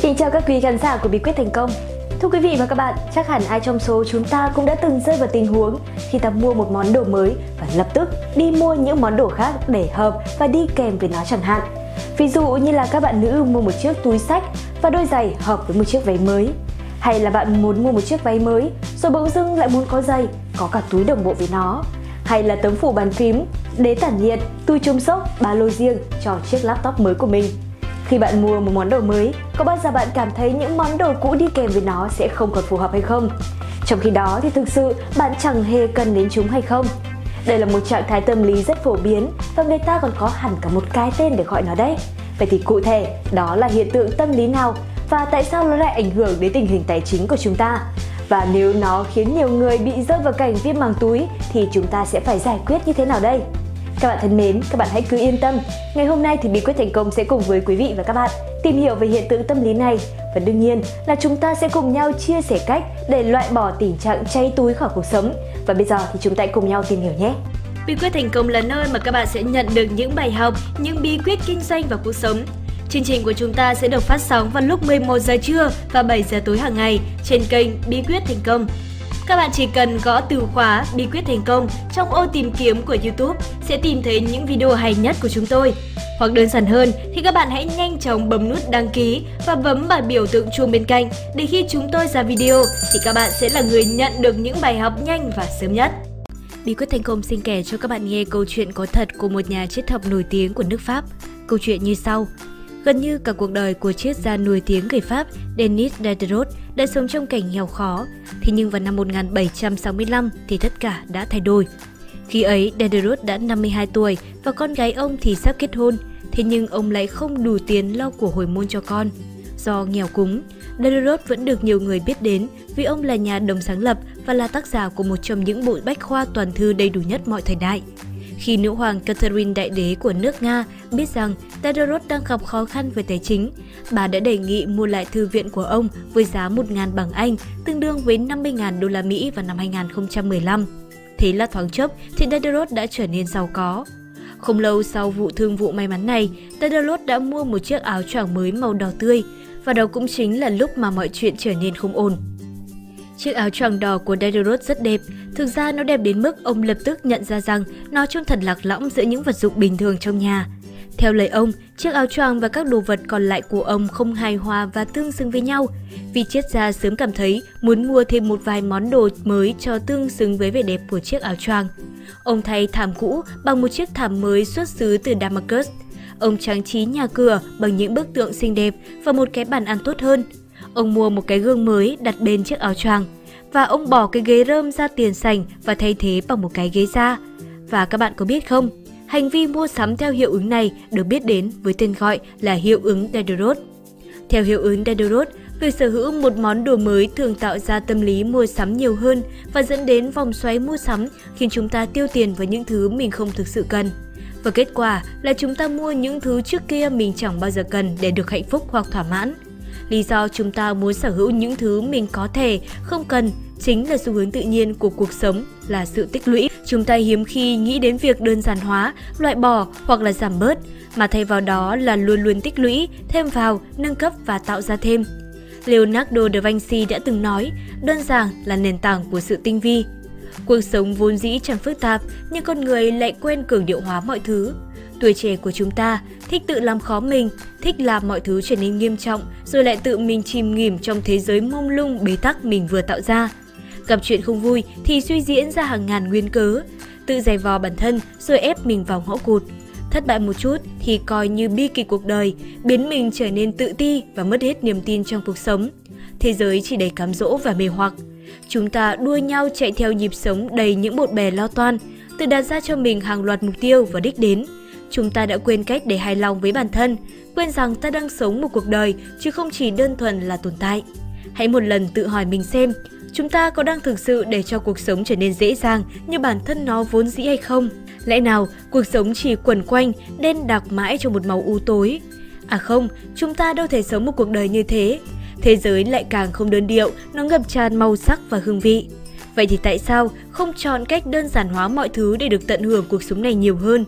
Xin kính chào các quý khán giả của Bí quyết thành công. Thưa quý vị và các bạn, chắc hẳn ai trong số chúng ta cũng đã từng rơi vào tình huống khi ta mua một món đồ mới và lập tức đi mua những món đồ khác để hợp và đi kèm với nó chẳng hạn. Ví dụ như là các bạn nữ mua một chiếc túi sách và đôi giày hợp với một chiếc váy mới. Hay là bạn muốn mua một chiếc váy mới rồi bỗng dưng lại muốn có giày, có cả túi đồng bộ với nó. Hay là tấm phủ bàn phím, đế tản nhiệt, túi chống sốc, ba lô riêng cho chiếc laptop mới của mình. Khi bạn mua một món đồ mới, có bao giờ bạn cảm thấy những món đồ cũ đi kèm với nó sẽ không còn phù hợp hay không? Trong khi đó thì thực sự bạn chẳng hề cần đến chúng hay không? Đây là một trạng thái tâm lý rất phổ biến và người ta còn có hẳn cả một cái tên để gọi nó đấy. Vậy thì cụ thể, đó là hiện tượng tâm lý nào và tại sao nó lại ảnh hưởng đến tình hình tài chính của chúng ta? Và nếu nó khiến nhiều người bị rơi vào cảnh viêm màng túi thì chúng ta sẽ phải giải quyết như thế nào đây? Các bạn thân mến, các bạn hãy cứ yên tâm. Ngày hôm nay thì bí quyết thành công sẽ cùng với quý vị và các bạn tìm hiểu về hiện tượng tâm lý này và đương nhiên là chúng ta sẽ cùng nhau chia sẻ cách để loại bỏ tình trạng cháy túi khỏi cuộc sống. Và bây giờ thì chúng ta cùng nhau tìm hiểu nhé. Bí quyết thành công là nơi mà các bạn sẽ nhận được những bài học, những bí quyết kinh doanh và cuộc sống. Chương trình của chúng ta sẽ được phát sóng vào lúc 11 giờ trưa và 7 giờ tối hàng ngày trên kênh Bí quyết thành công. Các bạn chỉ cần gõ từ khóa bí quyết thành công trong ô tìm kiếm của YouTube sẽ tìm thấy những video hay nhất của chúng tôi. Hoặc đơn giản hơn thì các bạn hãy nhanh chóng bấm nút đăng ký và bấm vào biểu tượng chuông bên cạnh để khi chúng tôi ra video thì các bạn sẽ là người nhận được những bài học nhanh và sớm nhất. Bí quyết thành công xin kể cho các bạn nghe câu chuyện có thật của một nhà triết học nổi tiếng của nước Pháp. Câu chuyện như sau. Gần như cả cuộc đời của triết gia nổi tiếng người Pháp Denis Diderot đã sống trong cảnh nghèo khó, thế nhưng vào năm 1765 thì tất cả đã thay đổi. Khi ấy, Diderot đã 52 tuổi và con gái ông thì sắp kết hôn, thế nhưng ông lại không đủ tiền lo của hồi môn cho con. Do nghèo cúng, Diderot vẫn được nhiều người biết đến vì ông là nhà đồng sáng lập và là tác giả của một trong những bộ bách khoa toàn thư đầy đủ nhất mọi thời đại. Khi nữ hoàng Catherine Đại đế của nước Nga biết rằng Diderot đang gặp khó khăn về tài chính, bà đã đề nghị mua lại thư viện của ông với giá 1.000 bảng Anh, tương đương với 50.000 đô la Mỹ vào năm 2015. Thế là thoáng chốc thì Diderot đã trở nên giàu có. Không lâu sau vụ thương vụ may mắn này, Diderot đã mua một chiếc áo choàng mới màu đỏ tươi, và đó cũng chính là lúc mà mọi chuyện trở nên không ổn. Chiếc áo choàng đỏ của Diderot rất đẹp, thực ra nó đẹp đến mức ông lập tức nhận ra rằng nó trông thật lạc lõng giữa những vật dụng bình thường trong nhà. Theo lời ông, chiếc áo choàng và các đồ vật còn lại của ông không hài hòa và tương xứng với nhau. Vì triết gia sớm cảm thấy muốn mua thêm một vài món đồ mới cho tương xứng với vẻ đẹp của chiếc áo choàng. Ông thay thảm cũ bằng một chiếc thảm mới xuất xứ từ Damascus. Ông trang trí nhà cửa bằng những bức tượng xinh đẹp và một cái bàn ăn tốt hơn. Ông mua một cái gương mới đặt bên chiếc áo choàng và ông bỏ cái ghế rơm ra tiền sành và thay thế bằng một cái ghế da. Và các bạn có biết không, hành vi mua sắm theo hiệu ứng này được biết đến với tên gọi là hiệu ứng Diderot. Theo hiệu ứng Diderot, việc sở hữu một món đồ mới thường tạo ra tâm lý mua sắm nhiều hơn và dẫn đến vòng xoáy mua sắm khiến chúng ta tiêu tiền vào những thứ mình không thực sự cần. Và kết quả là chúng ta mua những thứ trước kia mình chẳng bao giờ cần để được hạnh phúc hoặc thỏa mãn. Lý do chúng ta muốn sở hữu những thứ mình có thể, không cần chính là xu hướng tự nhiên của cuộc sống là sự tích lũy. Chúng ta hiếm khi nghĩ đến việc đơn giản hóa, loại bỏ hoặc là giảm bớt, mà thay vào đó là luôn luôn tích lũy, thêm vào, nâng cấp và tạo ra thêm. Leonardo da Vinci đã từng nói, đơn giản là nền tảng của sự tinh vi. Cuộc sống vốn dĩ chẳng phức tạp, nhưng con người lại quên cường điệu hóa mọi thứ. Tuổi trẻ của chúng ta thích tự làm khó mình, thích làm mọi thứ trở nên nghiêm trọng, rồi lại tự mình chìm nghỉm trong thế giới mông lung bế tắc mình vừa tạo ra. Gặp chuyện không vui thì suy diễn ra hàng ngàn nguyên cớ, tự giày vò bản thân rồi ép mình vào ngõ cụt. Thất bại một chút thì coi như bi kịch cuộc đời, biến mình trở nên tự ti và mất hết niềm tin trong cuộc sống. Thế giới chỉ đầy cám dỗ và mê hoặc. Chúng ta đua nhau chạy theo nhịp sống đầy những bột bè lo toan, tự đặt ra cho mình hàng loạt mục tiêu và đích đến – chúng ta đã quên cách để hài lòng với bản thân, quên rằng ta đang sống một cuộc đời chứ không chỉ đơn thuần là tồn tại. Hãy một lần tự hỏi mình xem, chúng ta có đang thực sự để cho cuộc sống trở nên dễ dàng như bản thân nó vốn dĩ hay không? Lẽ nào cuộc sống chỉ quẩn quanh, đen đặc mãi trong một màu u tối? À không, chúng ta đâu thể sống một cuộc đời như thế. Thế giới lại càng không đơn điệu, nó ngập tràn màu sắc và hương vị. Vậy thì tại sao không chọn cách đơn giản hóa mọi thứ để được tận hưởng cuộc sống này nhiều hơn?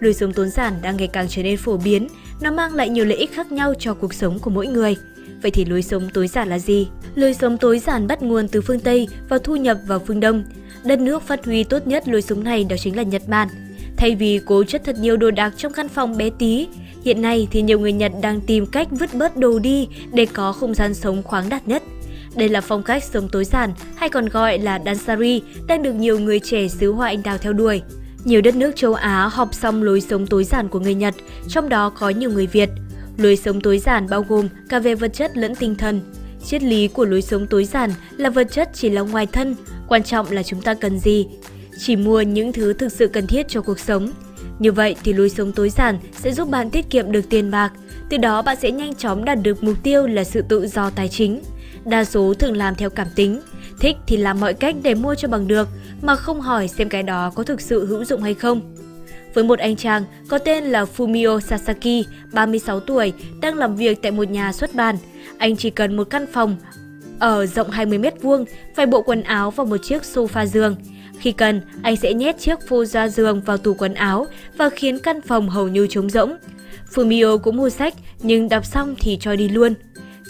Lối sống tốn giản đang ngày càng trở nên phổ biến, nó mang lại nhiều lợi ích khác nhau cho cuộc sống của mỗi người. Vậy thì lối sống tối giản là gì? Lối sống tối giản bắt nguồn từ phương Tây và thu nhập vào phương Đông. Đất nước phát huy tốt nhất lối sống này đó chính là Nhật Bản. Thay vì cố chất thật nhiều đồ đạc trong căn phòng bé tí, hiện nay thì nhiều người Nhật đang tìm cách vứt bớt đồ đi để có không gian sống khoáng đạt nhất. Đây là phong cách sống tối giản hay còn gọi là Dansari đang được nhiều người trẻ xứ Hoa Anh Đào theo đuổi. Nhiều đất nước châu Á học xong lối sống tối giản của người Nhật, trong đó có nhiều người Việt. Lối sống tối giản bao gồm cả về vật chất lẫn tinh thần. Triết lý của lối sống tối giản là vật chất chỉ là ngoài thân, quan trọng là chúng ta cần gì. Chỉ mua những thứ thực sự cần thiết cho cuộc sống. Như vậy thì lối sống tối giản sẽ giúp bạn tiết kiệm được tiền bạc, từ đó bạn sẽ nhanh chóng đạt được mục tiêu là sự tự do tài chính. Đa số thường làm theo cảm tính, thích thì làm mọi cách để mua cho bằng được, mà không hỏi xem cái đó có thực sự hữu dụng hay không. Với một anh chàng có tên là Fumio Sasaki, 36 tuổi, đang làm việc tại một nhà xuất bản. Anh chỉ cần một căn phòng ở rộng 20 mét vuông, vài bộ quần áo và một chiếc sofa giường. Khi cần, anh sẽ nhét chiếc phô ra giường vào tủ quần áo và khiến căn phòng hầu như trống rỗng. Fumio cũng mua sách, nhưng đọc xong thì cho đi luôn.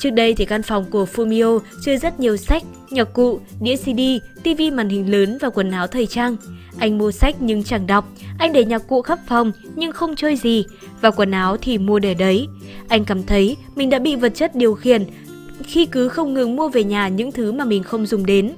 Trước đây thì căn phòng của Fumio chứa rất nhiều sách, nhạc cụ, đĩa CD, TV màn hình lớn và quần áo thời trang. Anh mua sách nhưng chẳng đọc, anh để nhạc cụ khắp phòng nhưng không chơi gì, và quần áo thì mua để đấy. Anh cảm thấy mình đã bị vật chất điều khiển khi cứ không ngừng mua về nhà những thứ mà mình không dùng đến.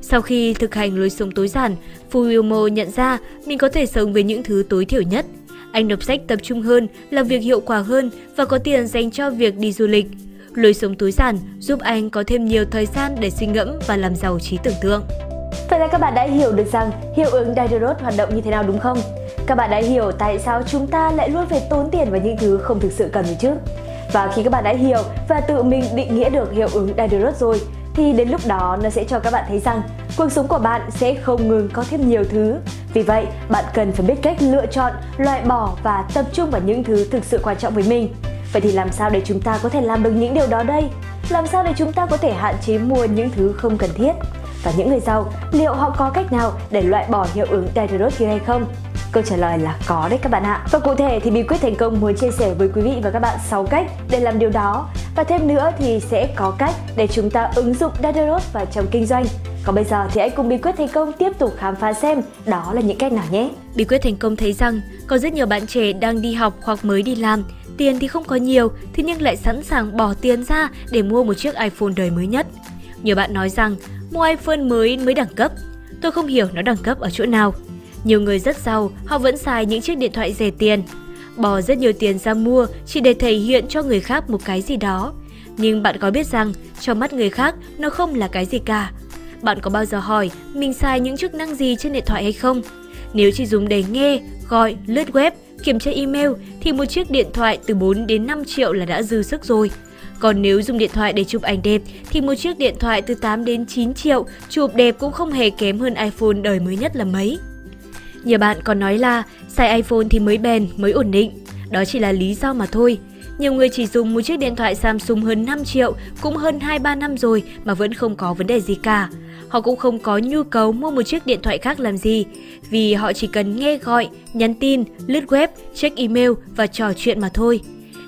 Sau khi thực hành lối sống tối giản, Fuyumo nhận ra mình có thể sống với những thứ tối thiểu nhất. Anh đọc sách tập trung hơn, làm việc hiệu quả hơn và có tiền dành cho việc đi du lịch. Lối sống tối giản giúp anh có thêm nhiều thời gian để suy ngẫm và làm giàu trí tưởng tượng. Vậy là các bạn đã hiểu được rằng hiệu ứng Diderot hoạt động như thế nào đúng không? Các bạn đã hiểu tại sao chúng ta lại luôn phải tốn tiền vào những thứ không thực sự cần chứ? Và khi các bạn đã hiểu và tự mình định nghĩa được hiệu ứng Diderot rồi thì đến lúc đó nó sẽ cho các bạn thấy rằng cuộc sống của bạn sẽ không ngừng có thêm nhiều thứ. Vì vậy, bạn cần phải biết cách lựa chọn, loại bỏ và tập trung vào những thứ thực sự quan trọng với mình. Vậy thì làm sao để chúng ta có thể làm được những điều đó đây? Làm sao để chúng ta có thể hạn chế mua những thứ không cần thiết? Và những người giàu, liệu họ có cách nào để loại bỏ hiệu ứng Diderot kia hay không? Câu trả lời là có đấy các bạn ạ. Và cụ thể thì bí quyết thành công muốn chia sẻ với quý vị và các bạn 6 cách để làm điều đó. Và thêm nữa thì sẽ có cách để chúng ta ứng dụng Diderot vào trong kinh doanh. Còn bây giờ thì hãy cùng bí quyết thành công tiếp tục khám phá xem đó là những cách nào nhé. Bí quyết thành công thấy rằng có rất nhiều bạn trẻ đang đi học hoặc mới đi làm Tiền thì không có nhiều, thế nhưng lại sẵn sàng bỏ tiền ra để mua một chiếc iPhone đời mới nhất. Nhiều bạn nói rằng mua iPhone mới mới đẳng cấp. Tôi không hiểu nó đẳng cấp ở chỗ nào. Nhiều người rất giàu, họ vẫn xài những chiếc điện thoại rẻ tiền. Bỏ rất nhiều tiền ra mua chỉ để thể hiện cho người khác một cái gì đó. Nhưng bạn có biết rằng trong mắt người khác nó không là cái gì cả. Bạn có bao giờ hỏi mình xài những chức năng gì trên điện thoại hay không? Nếu chỉ dùng để nghe, gọi, lướt web kiểm tra email thì một chiếc điện thoại từ 4 đến 5 triệu là đã dư sức rồi. Còn nếu dùng điện thoại để chụp ảnh đẹp thì một chiếc điện thoại từ 8 đến 9 triệu chụp đẹp cũng không hề kém hơn iPhone đời mới nhất là mấy. Nhiều bạn còn nói là xài iPhone thì mới bền, mới ổn định. Đó chỉ là lý do mà thôi. Nhiều người chỉ dùng một chiếc điện thoại Samsung hơn 5 triệu cũng hơn 2-3 năm rồi mà vẫn không có vấn đề gì cả họ cũng không có nhu cầu mua một chiếc điện thoại khác làm gì, vì họ chỉ cần nghe gọi, nhắn tin, lướt web, check email và trò chuyện mà thôi.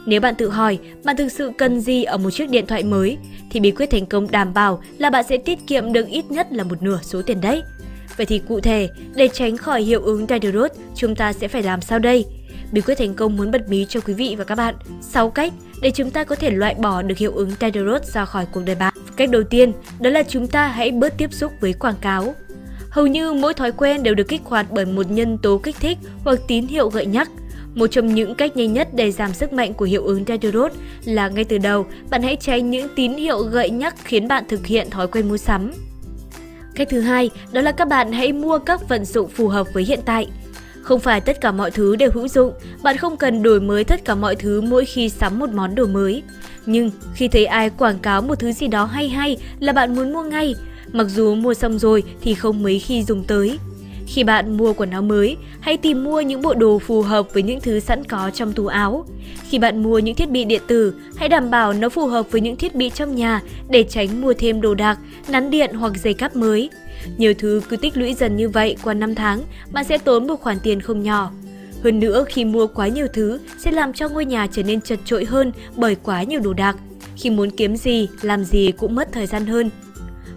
Nếu bạn tự hỏi bạn thực sự cần gì ở một chiếc điện thoại mới, thì bí quyết thành công đảm bảo là bạn sẽ tiết kiệm được ít nhất là một nửa số tiền đấy. Vậy thì cụ thể, để tránh khỏi hiệu ứng Diderot, chúng ta sẽ phải làm sao đây? Bí quyết thành công muốn bật mí cho quý vị và các bạn 6 cách để chúng ta có thể loại bỏ được hiệu ứng Diderot ra khỏi cuộc đời bạn. Cách đầu tiên đó là chúng ta hãy bớt tiếp xúc với quảng cáo. Hầu như mỗi thói quen đều được kích hoạt bởi một nhân tố kích thích hoặc tín hiệu gợi nhắc. Một trong những cách nhanh nhất để giảm sức mạnh của hiệu ứng Diderot là ngay từ đầu bạn hãy tránh những tín hiệu gợi nhắc khiến bạn thực hiện thói quen mua sắm. Cách thứ hai đó là các bạn hãy mua các vận dụng phù hợp với hiện tại. Không phải tất cả mọi thứ đều hữu dụng, bạn không cần đổi mới tất cả mọi thứ mỗi khi sắm một món đồ mới. Nhưng khi thấy ai quảng cáo một thứ gì đó hay hay là bạn muốn mua ngay, mặc dù mua xong rồi thì không mấy khi dùng tới. Khi bạn mua quần áo mới, hãy tìm mua những bộ đồ phù hợp với những thứ sẵn có trong tủ áo. Khi bạn mua những thiết bị điện tử, hãy đảm bảo nó phù hợp với những thiết bị trong nhà để tránh mua thêm đồ đạc, nắn điện hoặc dây cáp mới. Nhiều thứ cứ tích lũy dần như vậy qua năm tháng, bạn sẽ tốn một khoản tiền không nhỏ. Hơn nữa, khi mua quá nhiều thứ sẽ làm cho ngôi nhà trở nên chật trội hơn bởi quá nhiều đồ đạc. khi muốn kiếm gì, làm gì cũng mất thời gian hơn.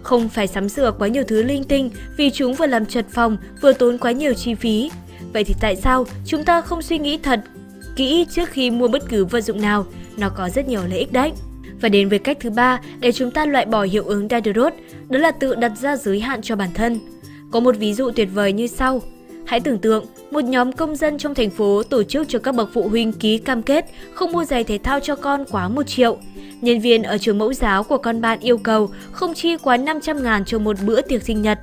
Không phải sắm sửa quá nhiều thứ linh tinh vì chúng vừa làm chật phòng, vừa tốn quá nhiều chi phí. Vậy thì tại sao chúng ta không suy nghĩ thật kỹ trước khi mua bất cứ vật dụng nào? Nó có rất nhiều lợi ích đấy. Và đến với cách thứ ba để chúng ta loại bỏ hiệu ứng Diderot, đó là tự đặt ra giới hạn cho bản thân. Có một ví dụ tuyệt vời như sau. Hãy tưởng tượng một nhóm công dân trong thành phố tổ chức cho các bậc phụ huynh ký cam kết không mua giày thể thao cho con quá 1 triệu. Nhân viên ở trường mẫu giáo của con bạn yêu cầu không chi quá 500 ngàn cho một bữa tiệc sinh nhật.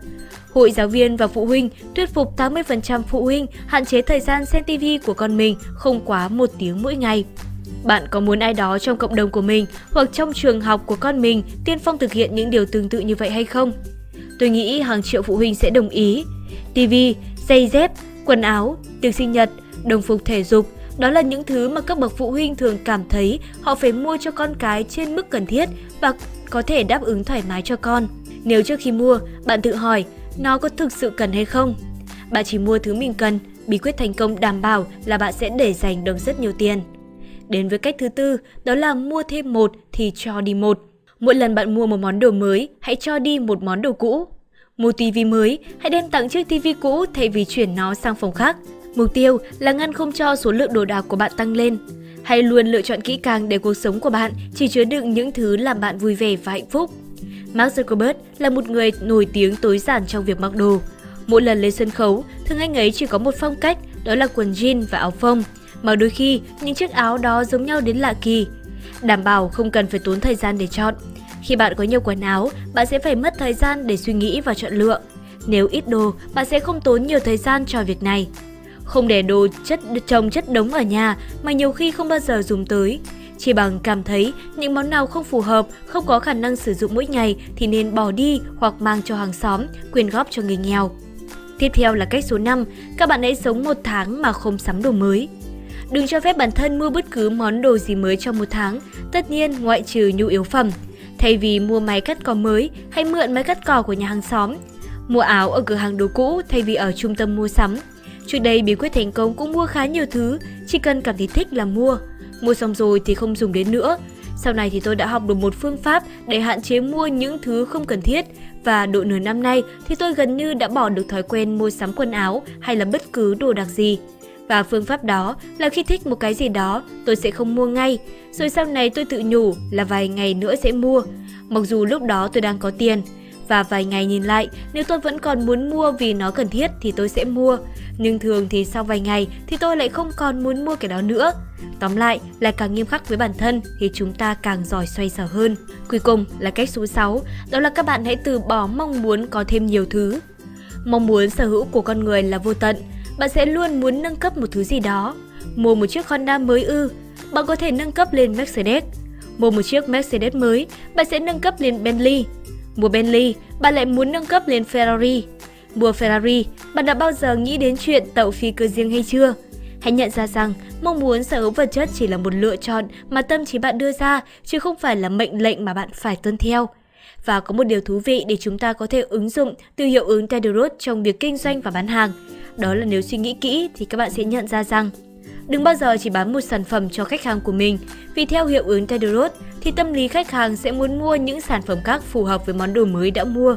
Hội giáo viên và phụ huynh thuyết phục 80% phụ huynh hạn chế thời gian xem TV của con mình không quá một tiếng mỗi ngày. Bạn có muốn ai đó trong cộng đồng của mình hoặc trong trường học của con mình tiên phong thực hiện những điều tương tự như vậy hay không? Tôi nghĩ hàng triệu phụ huynh sẽ đồng ý. TV, giày dép, quần áo, tiệc sinh nhật, đồng phục thể dục, đó là những thứ mà các bậc phụ huynh thường cảm thấy họ phải mua cho con cái trên mức cần thiết và có thể đáp ứng thoải mái cho con. Nếu trước khi mua, bạn tự hỏi nó có thực sự cần hay không? Bạn chỉ mua thứ mình cần, bí quyết thành công đảm bảo là bạn sẽ để dành được rất nhiều tiền. Đến với cách thứ tư, đó là mua thêm một thì cho đi một. Mỗi lần bạn mua một món đồ mới, hãy cho đi một món đồ cũ. Mua tivi mới, hãy đem tặng chiếc tivi cũ thay vì chuyển nó sang phòng khác. Mục tiêu là ngăn không cho số lượng đồ đạc của bạn tăng lên. Hãy luôn lựa chọn kỹ càng để cuộc sống của bạn chỉ chứa đựng những thứ làm bạn vui vẻ và hạnh phúc. Mark Zuckerberg là một người nổi tiếng tối giản trong việc mặc đồ. Mỗi lần lên sân khấu, thường anh ấy chỉ có một phong cách, đó là quần jean và áo phông mà đôi khi những chiếc áo đó giống nhau đến lạ kỳ. Đảm bảo không cần phải tốn thời gian để chọn. Khi bạn có nhiều quần áo, bạn sẽ phải mất thời gian để suy nghĩ và chọn lựa. Nếu ít đồ, bạn sẽ không tốn nhiều thời gian cho việc này. Không để đồ chất trồng chất đống ở nhà mà nhiều khi không bao giờ dùng tới. Chỉ bằng cảm thấy những món nào không phù hợp, không có khả năng sử dụng mỗi ngày thì nên bỏ đi hoặc mang cho hàng xóm, quyên góp cho người nghèo. Tiếp theo là cách số 5, các bạn hãy sống một tháng mà không sắm đồ mới. Đừng cho phép bản thân mua bất cứ món đồ gì mới trong một tháng, tất nhiên ngoại trừ nhu yếu phẩm. Thay vì mua máy cắt cỏ mới, hãy mượn máy cắt cỏ của nhà hàng xóm. Mua áo ở cửa hàng đồ cũ thay vì ở trung tâm mua sắm. Trước đây bí quyết thành công cũng mua khá nhiều thứ, chỉ cần cảm thấy thích là mua. Mua xong rồi thì không dùng đến nữa. Sau này thì tôi đã học được một phương pháp để hạn chế mua những thứ không cần thiết và độ nửa năm nay thì tôi gần như đã bỏ được thói quen mua sắm quần áo hay là bất cứ đồ đặc gì. Và phương pháp đó là khi thích một cái gì đó, tôi sẽ không mua ngay, rồi sau này tôi tự nhủ là vài ngày nữa sẽ mua, mặc dù lúc đó tôi đang có tiền. Và vài ngày nhìn lại, nếu tôi vẫn còn muốn mua vì nó cần thiết thì tôi sẽ mua. Nhưng thường thì sau vài ngày thì tôi lại không còn muốn mua cái đó nữa. Tóm lại là càng nghiêm khắc với bản thân thì chúng ta càng giỏi xoay sở hơn. Cuối cùng là cách số 6, đó là các bạn hãy từ bỏ mong muốn có thêm nhiều thứ. Mong muốn sở hữu của con người là vô tận, bạn sẽ luôn muốn nâng cấp một thứ gì đó. Mua một chiếc Honda mới ư, bạn có thể nâng cấp lên Mercedes. Mua một chiếc Mercedes mới, bạn sẽ nâng cấp lên Bentley. Mua Bentley, bạn lại muốn nâng cấp lên Ferrari. Mua Ferrari, bạn đã bao giờ nghĩ đến chuyện tậu phi cơ riêng hay chưa? Hãy nhận ra rằng mong muốn sở hữu vật chất chỉ là một lựa chọn mà tâm trí bạn đưa ra, chứ không phải là mệnh lệnh mà bạn phải tuân theo. Và có một điều thú vị để chúng ta có thể ứng dụng từ hiệu ứng Tedros trong việc kinh doanh và bán hàng. Đó là nếu suy nghĩ kỹ thì các bạn sẽ nhận ra rằng Đừng bao giờ chỉ bán một sản phẩm cho khách hàng của mình, vì theo hiệu ứng Tedros thì tâm lý khách hàng sẽ muốn mua những sản phẩm khác phù hợp với món đồ mới đã mua.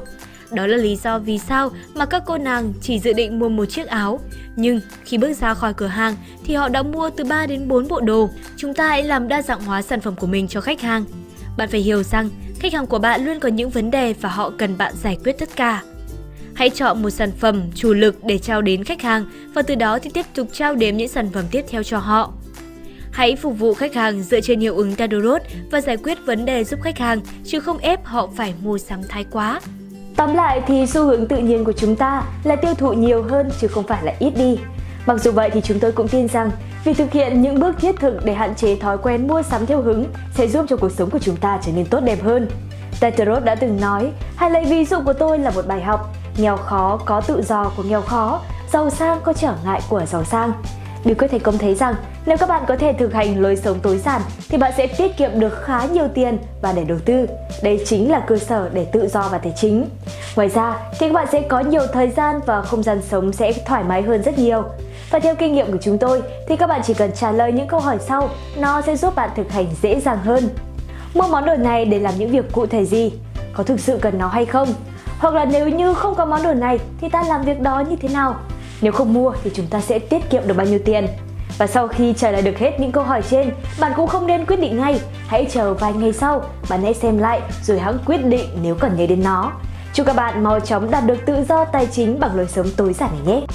Đó là lý do vì sao mà các cô nàng chỉ dự định mua một chiếc áo, nhưng khi bước ra khỏi cửa hàng thì họ đã mua từ 3 đến 4 bộ đồ. Chúng ta hãy làm đa dạng hóa sản phẩm của mình cho khách hàng. Bạn phải hiểu rằng khách hàng của bạn luôn có những vấn đề và họ cần bạn giải quyết tất cả. Hãy chọn một sản phẩm chủ lực để trao đến khách hàng và từ đó thì tiếp tục trao đến những sản phẩm tiếp theo cho họ. Hãy phục vụ khách hàng dựa trên hiệu ứng Tadorot và giải quyết vấn đề giúp khách hàng, chứ không ép họ phải mua sắm thái quá. Tóm lại thì xu hướng tự nhiên của chúng ta là tiêu thụ nhiều hơn chứ không phải là ít đi. Mặc dù vậy thì chúng tôi cũng tin rằng việc thực hiện những bước thiết thực để hạn chế thói quen mua sắm theo hứng sẽ giúp cho cuộc sống của chúng ta trở nên tốt đẹp hơn. Tetros đã từng nói, hãy lấy ví dụ của tôi là một bài học, nghèo khó có tự do của nghèo khó, giàu sang có trở ngại của giàu sang. Bí quyết thành công thấy rằng nếu các bạn có thể thực hành lối sống tối giản thì bạn sẽ tiết kiệm được khá nhiều tiền và để đầu tư. Đây chính là cơ sở để tự do và tài chính. Ngoài ra thì các bạn sẽ có nhiều thời gian và không gian sống sẽ thoải mái hơn rất nhiều. Và theo kinh nghiệm của chúng tôi thì các bạn chỉ cần trả lời những câu hỏi sau, nó sẽ giúp bạn thực hành dễ dàng hơn. Mua món đồ này để làm những việc cụ thể gì? Có thực sự cần nó hay không? Hoặc là nếu như không có món đồ này thì ta làm việc đó như thế nào? Nếu không mua thì chúng ta sẽ tiết kiệm được bao nhiêu tiền? Và sau khi trả lời được hết những câu hỏi trên, bạn cũng không nên quyết định ngay. Hãy chờ vài ngày sau, bạn hãy xem lại rồi hãng quyết định nếu cần nhớ đến nó. Chúc các bạn mau chóng đạt được tự do tài chính bằng lối sống tối giản này nhé!